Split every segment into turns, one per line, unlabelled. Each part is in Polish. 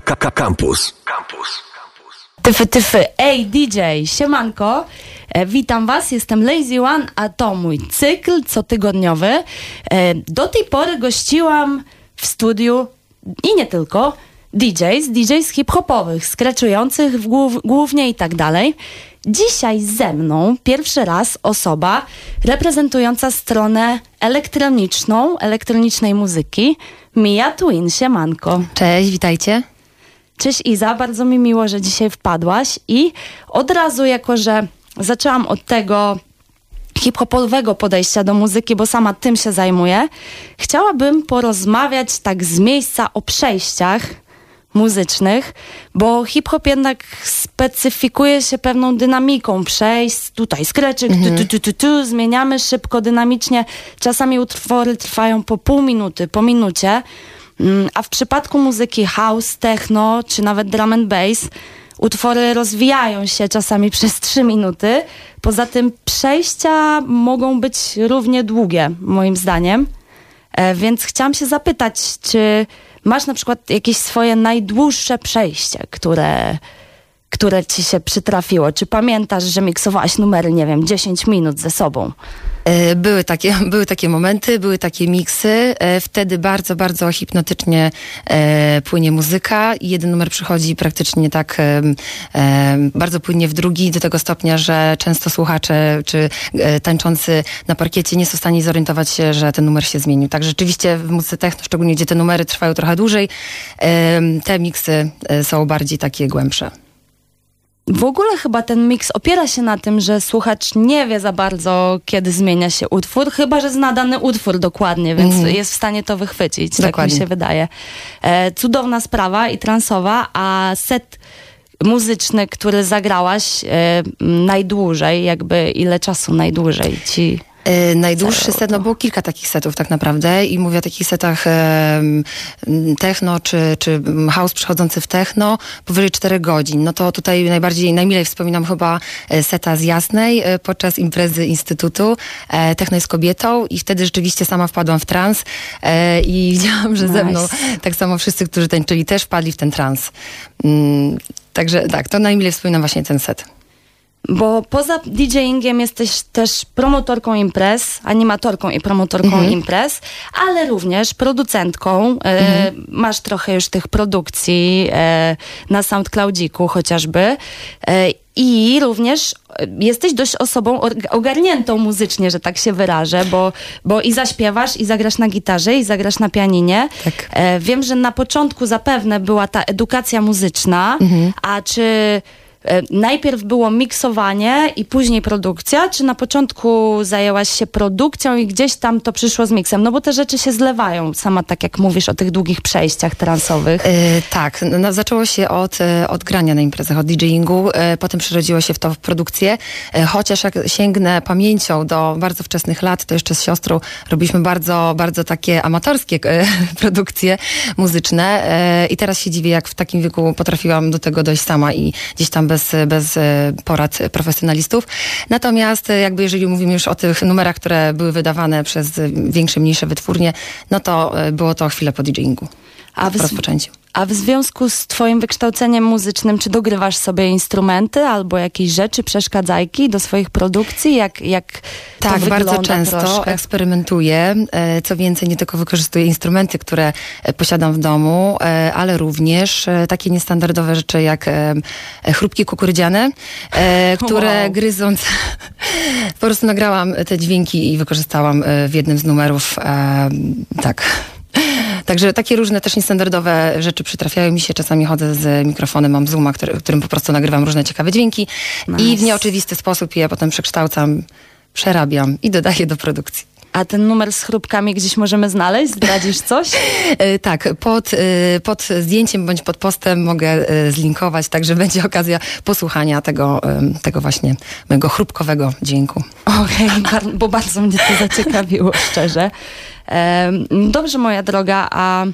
Campus. Campus.
Tyfy, tyfy. Ej, DJ, siemanko. E, witam was, jestem Lazy One, a to mój cykl cotygodniowy. E, do tej pory gościłam w studiu i nie tylko DJs, DJs hip-hopowych, skraczujących głów, głównie i tak dalej. Dzisiaj ze mną pierwszy raz osoba reprezentująca stronę elektroniczną, elektronicznej muzyki, Mia Twin, siemanko.
Cześć, witajcie.
Cześć Iza, bardzo mi miło, że dzisiaj wpadłaś. I od razu, jako że zaczęłam od tego hip-hopowego podejścia do muzyki, bo sama tym się zajmuję, chciałabym porozmawiać tak z miejsca o przejściach muzycznych, bo hip-hop jednak specyfikuje się pewną dynamiką przejść, tutaj skreczyk, tu, tu, tu, tu, tu, zmieniamy szybko, dynamicznie, czasami utwory trwają po pół minuty, po minucie, A w przypadku muzyki house, techno czy nawet drum and bass utwory rozwijają się czasami przez 3 minuty. Poza tym przejścia mogą być równie długie, moim zdaniem. E, Więc chciałam się zapytać, czy masz na przykład jakieś swoje najdłuższe przejście, które, które ci się przytrafiło? Czy pamiętasz, że miksowałaś numery, nie wiem, 10 minut ze sobą?
E, Były takie, były takie momenty, były takie miksy. E, Wtedy bardzo, bardzo hipnotycznie e, płynie muzyka jeden numer przychodzi praktycznie tak bardzo płynnie w drugi, do tego stopnia, że często słuchacze czy tańczący na parkiecie nie są w stanie zorientować się, że ten numer się zmienił. Tak rzeczywiście w muzyce techno, szczególnie gdzie te numery trwają trochę dłużej, te miksy są bardziej takie głębsze.
W ogóle chyba ten miks opiera się na tym, że słuchacz nie wie za bardzo, kiedy zmienia się utwór, chyba że zna dany utwór dokładnie, więc jest w stanie to wychwycić, tak mi
Dokładnie.
się wydaje. E, cudowna sprawa i transowa, a set muzyczny, który zagrałaś e, najdłużej, jakby ile czasu najdłużej ci...
E, Najdłuższy set, no było kilka takich setów tak naprawdę i mówię o takich setach techno czy, czy house przechodzący w techno powyżej 4 godzin. No to tutaj najbardziej, najmilej wspominam chyba e, seta z Jasnej e, podczas imprezy Instytutu Techno jest kobietą i wtedy rzeczywiście sama wpadłam w trans i widziałam, że ze mną
Nice.
tak samo wszyscy, którzy tańczyli też wpadli w ten trans. Mm, Także tak, to najmilej wspominam właśnie ten set.
Bo poza DJingiem jesteś też promotorką imprez, animatorką i promotorką imprez, ale również producentką. E, masz trochę już tych produkcji e, na SoundCloudiku chociażby. E, I również e, jesteś dość osobą ogarniętą muzycznie, że tak się wyrażę, bo, bo i zaśpiewasz, i zagrasz na gitarze, i zagrasz na pianinie.
Tak.
E, wiem, że na początku zapewne była ta edukacja muzyczna, a czy najpierw było miksowanie i później produkcja, czy na początku zajęłaś się produkcją i gdzieś tam to przyszło z miksem? No bo te rzeczy się zlewają, sama tak jak mówisz o tych długich przejściach transowych.
E, tak, no, no, zaczęło się od, e, od grania na imprezach, od DJingu, e, potem przerodziło się w to w produkcję, e, chociaż jak sięgnę pamięcią do bardzo wczesnych lat, to jeszcze z siostrą robiliśmy bardzo, bardzo takie amatorskie e, produkcje muzyczne e, i teraz się dziwię, jak w takim wieku potrafiłam do tego dojść sama i gdzieś tam bez, bez e, porad profesjonalistów. Natomiast e, jakby jeżeli mówimy już o tych numerach, które były wydawane przez większe, mniejsze wytwórnie, no to e, było to chwilę po DJingu.
A
w, rozpoczęciu.
A w związku z twoim wykształceniem muzycznym, czy dogrywasz sobie instrumenty albo jakieś rzeczy, przeszkadzajki do swoich produkcji? Jak, jak
Tak, bardzo często
troszkę?
eksperymentuję. E, Co więcej, nie tylko wykorzystuję instrumenty, które e, posiadam w domu, e, ale również takie niestandardowe rzeczy jak chrupki kukurydziane, które
Wow.
gryząc po prostu nagrałam te dźwięki i wykorzystałam w jednym z numerów. Tak. Także takie różne też niestandardowe rzeczy przytrafiają mi się. Czasami chodzę z mikrofonem, mam Zooma, który, którym po prostu nagrywam różne ciekawe dźwięki i w
Nice.
nieoczywisty sposób je potem przekształcam, przerabiam i dodaję do produkcji.
A ten numer z chrupkami gdzieś możemy znaleźć? Zdradzisz coś?
E, Tak, pod, e, pod zdjęciem bądź pod postem mogę e, zlinkować, także będzie okazja posłuchania tego, tego właśnie mojego chrupkowego dźwięku.
Okej, bar- bo bardzo mnie to zaciekawiło, szczerze. Dobrze, moja droga, a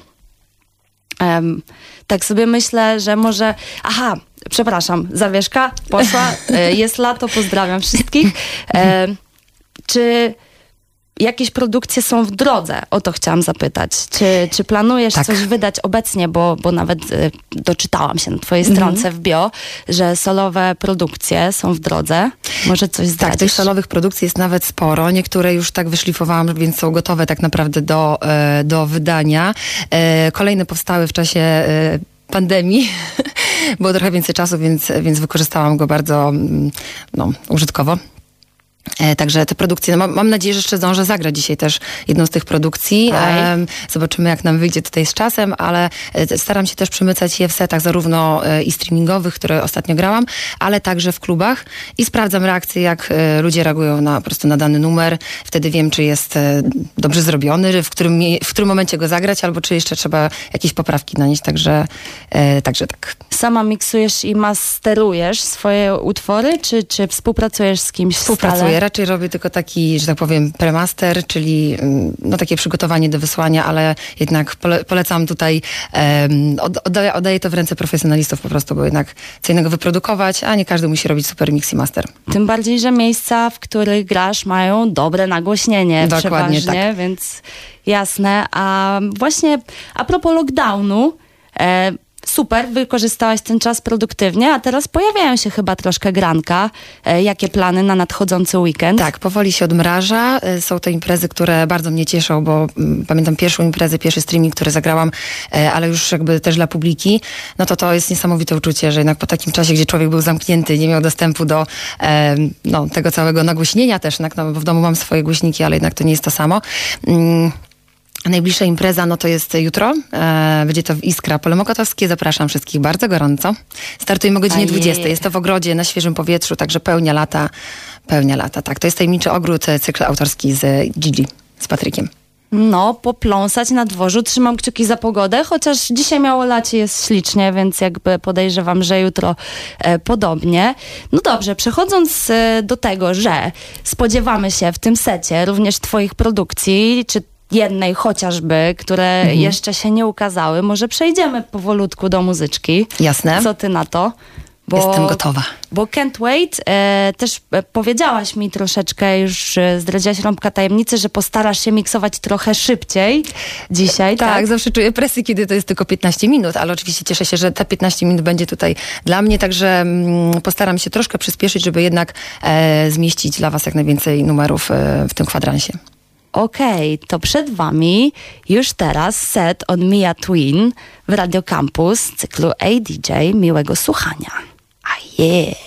tak sobie myślę, że może... Aha, przepraszam, zawieszka poszła, jest lato, pozdrawiam wszystkich. Czy jakieś produkcje są w drodze? O to chciałam zapytać. Czy, czy planujesz
Tak.
coś wydać obecnie, bo, bo nawet y, doczytałam się na twojej
Mhm.
stronce w bio, że solowe produkcje są w drodze. Może coś
Tak,
zdradzisz?
tych solowych produkcji jest nawet sporo. Niektóre już tak wyszlifowałam, więc są gotowe tak naprawdę do, e, do wydania. E, Kolejne powstały w czasie e, pandemii. Było trochę więcej czasu, więc, więc wykorzystałam go bardzo mm, no, użytkowo. E, Także te produkcje, no mam, nadzieję, że jeszcze zdążę zagrać dzisiaj też jedną z tych produkcji. Em, Zobaczymy, jak nam wyjdzie tutaj z czasem, ale e, staram się też przemycać je w setach zarówno e, i streamingowych, które ostatnio grałam, ale także w klubach i sprawdzam reakcje, jak ludzie reagują na, po prostu na dany numer. Wtedy wiem, czy jest dobrze zrobiony, w którym, w którym momencie go zagrać, albo czy jeszcze trzeba jakieś poprawki nanieść. Także, także tak.
Sama miksujesz i masterujesz swoje utwory, czy, czy współpracujesz z kimś
Współpracuję.
Stale?
Raczej robię tylko taki, że tak powiem, premaster, czyli mm, no, takie przygotowanie do wysłania, ale jednak pole, polecam tutaj, um, od, oddaję, oddaję to w ręce profesjonalistów po prostu, bo jednak co innego wyprodukować, a nie każdy musi robić super mix i master.
Tym bardziej, że miejsca, w których grasz, mają dobre nagłośnienie
Dokładnie
przeważnie, więc jasne. A właśnie a propos lockdownu, e, super, wykorzystałaś ten czas produktywnie, a teraz pojawiają się chyba troszkę granka. E, jakie plany na nadchodzący weekend?
Tak, powoli się odmraża. Y, Są to imprezy, które bardzo mnie cieszą, bo mm, pamiętam pierwszą imprezę, pierwszy streaming, który zagrałam, e, ale już jakby też dla publiki. No to to jest niesamowite uczucie, że jednak po takim czasie, gdzie człowiek był zamknięty, nie miał dostępu do e, no, tego całego nagłośnienia też, no, bo w domu mam swoje głośniki, ale jednak to nie jest to samo. Najbliższa impreza no to jest jutro. E, będzie to w Iskra Pole Mokotowskie. Zapraszam wszystkich bardzo gorąco. Startujemy o godzinie
Ajej.
20. Jest to w ogrodzie na świeżym powietrzu, także pełnia lata. Pełnia lata, tak. To jest tajemniczy ogród, e, cykl autorski z Gigi, z Patrykiem.
No, popląsać na dworzu. Trzymam kciuki za pogodę, chociaż dzisiaj miało lacie, jest ślicznie, więc jakby podejrzewam, że jutro e, podobnie. No dobrze, przechodząc e, do tego, że spodziewamy się w tym secie również twoich produkcji, czy jednej chociażby, które
Mhm.
jeszcze się nie ukazały, może przejdziemy powolutku do muzyczki.
Jasne.
Co ty na to?
Jestem gotowa.
Bo Can't Wait, e, też e, powiedziałaś mi troszeczkę, już e, zdradziłaś rąbka tajemnicy, że postarasz się miksować trochę szybciej dzisiaj, tak?
Tak, zawsze czuję presję, kiedy to jest tylko 15 minut, ale oczywiście cieszę się, że te 15 minut będzie tutaj dla mnie, także mm, postaram się troszkę przyspieszyć, żeby jednak e, zmieścić dla Was jak najwięcej numerów e, w tym kwadransie.
Okej, to przed wami już teraz set od Mia Twin w Radio Campus cyklu ADJ Miłego Słuchania. A yeah!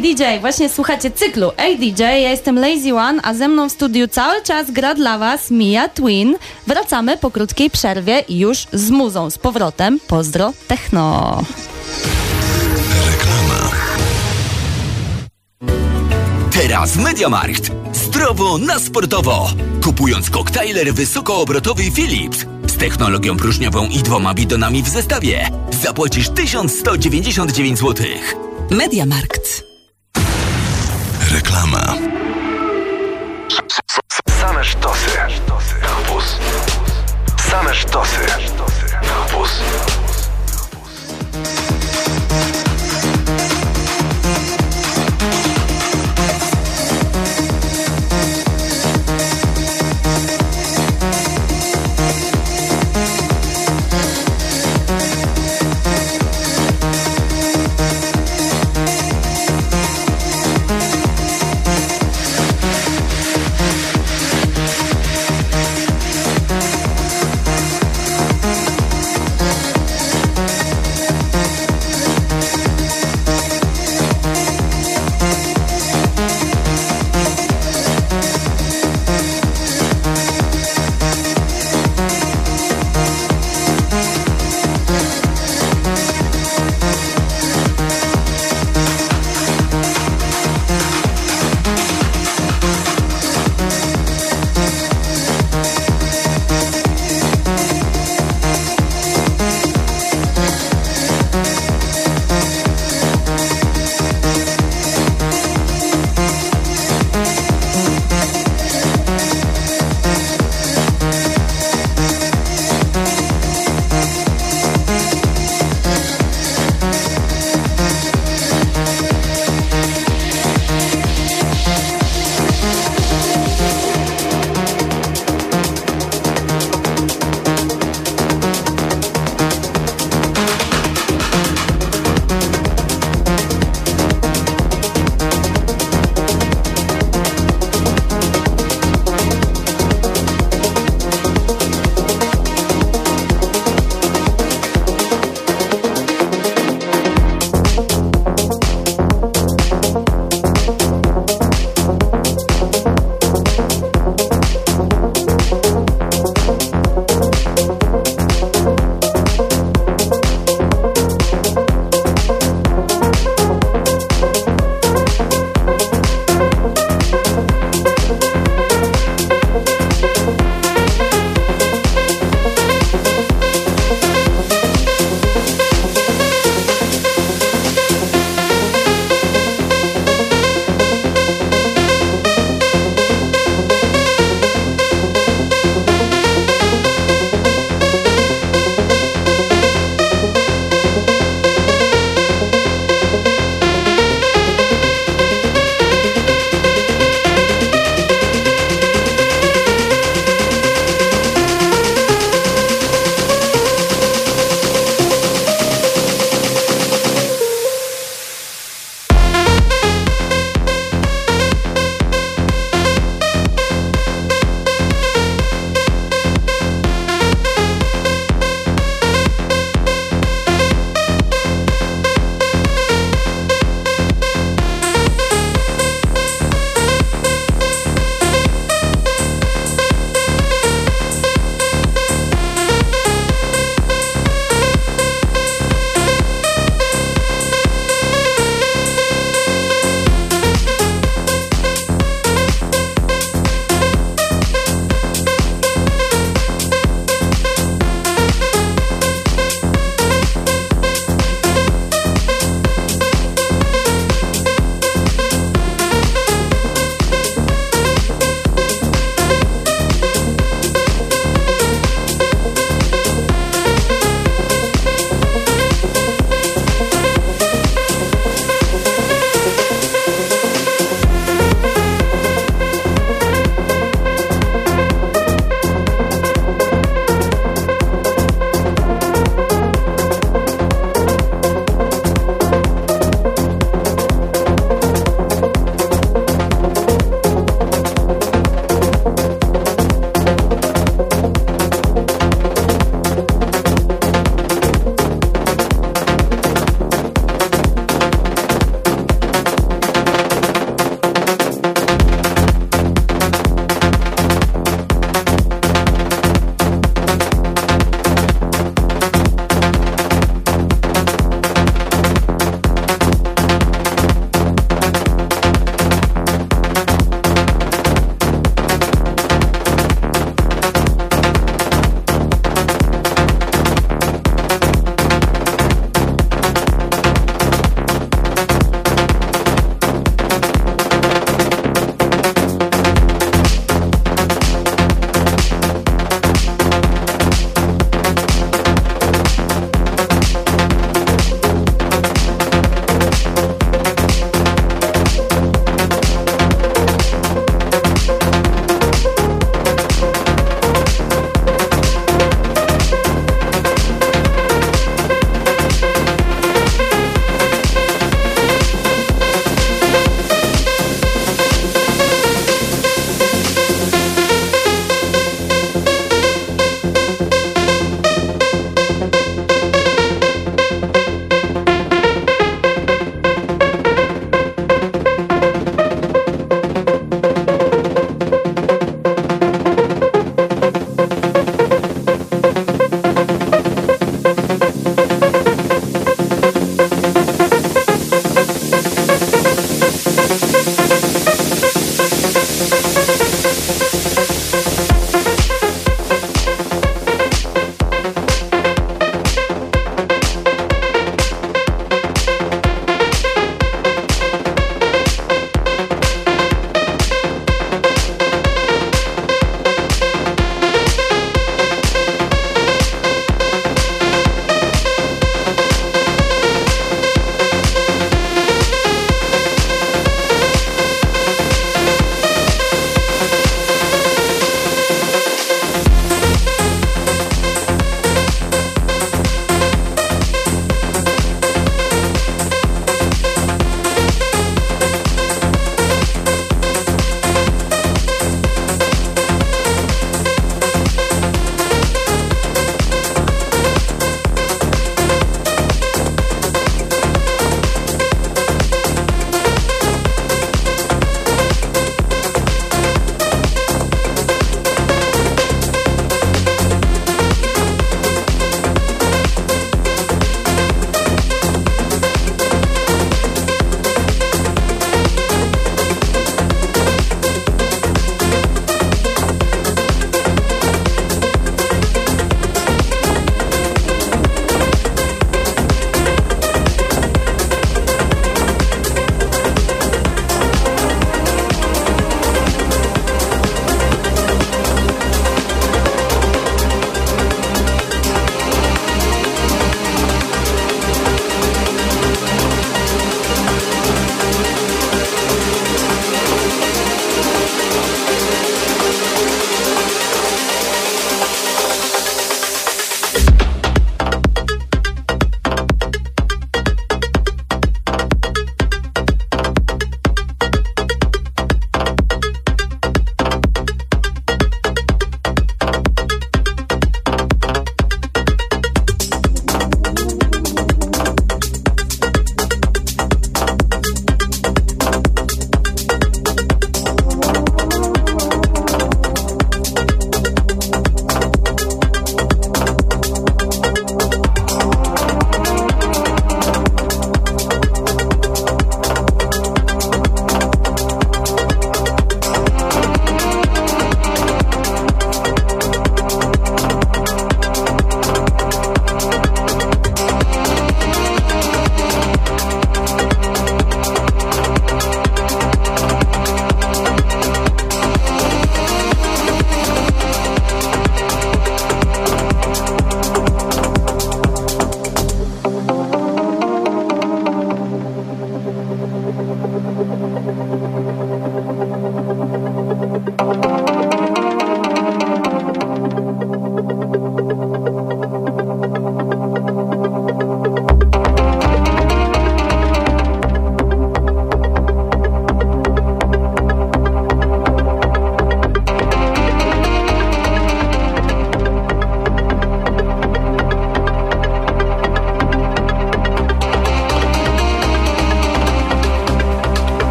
DJ, właśnie słuchacie cyklu Ej DJ, ja jestem Lazy One, a ze mną w studiu cały czas gra dla was Mia Twin. Wracamy po krótkiej przerwie i już z muzą, z powrotem. Pozdro, techno.
Reklama.
Teraz Mediamarkt. Zdrowo na sportowo. Kupując koktajler wysokoobrotowy Philips z technologią próżniową i dwoma bidonami w zestawie, zapłacisz 1199 zł. Mediamarkt.
Reklama.
Same sztosy. Kampus. Same sztosy. Kampus.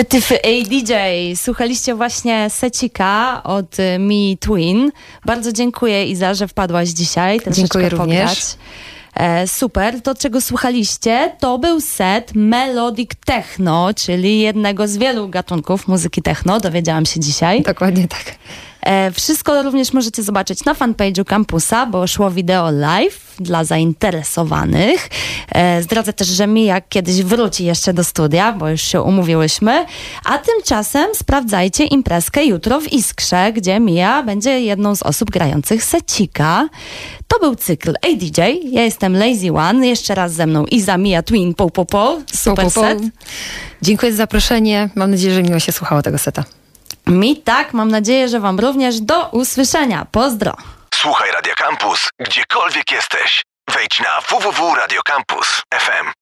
Tyfy, tyfy, ej DJ. Słuchaliście właśnie secika od y, Mi Twin. Bardzo dziękuję Iza, że wpadłaś dzisiaj.
Dziękuję również.
pograć. E, super. To, czego słuchaliście, to był set Melodic Techno, czyli jednego z wielu gatunków muzyki techno. Dowiedziałam się dzisiaj.
Dokładnie tak.
E, wszystko również możecie zobaczyć na fanpage'u kampusa, bo szło wideo live dla zainteresowanych. E, zdradzę też, że Mija kiedyś wróci jeszcze do studia, bo już się umówiłyśmy. A tymczasem sprawdzajcie imprezkę jutro w Iskrze, gdzie Mija będzie jedną z osób grających secika. To był cykl ADJ. Ja jestem Lazy One. Jeszcze raz ze mną Iza, Mija, Twin, po, po, po. Super
Po, po, po.
set.
Dziękuję za zaproszenie. Mam nadzieję, że miło się słuchało tego seta.
Mi tak, mam nadzieję, że wam również do usłyszenia. Pozdro!
Słuchaj Radio Campus, gdziekolwiek jesteś. Wejdź na www.radiocampus.fm.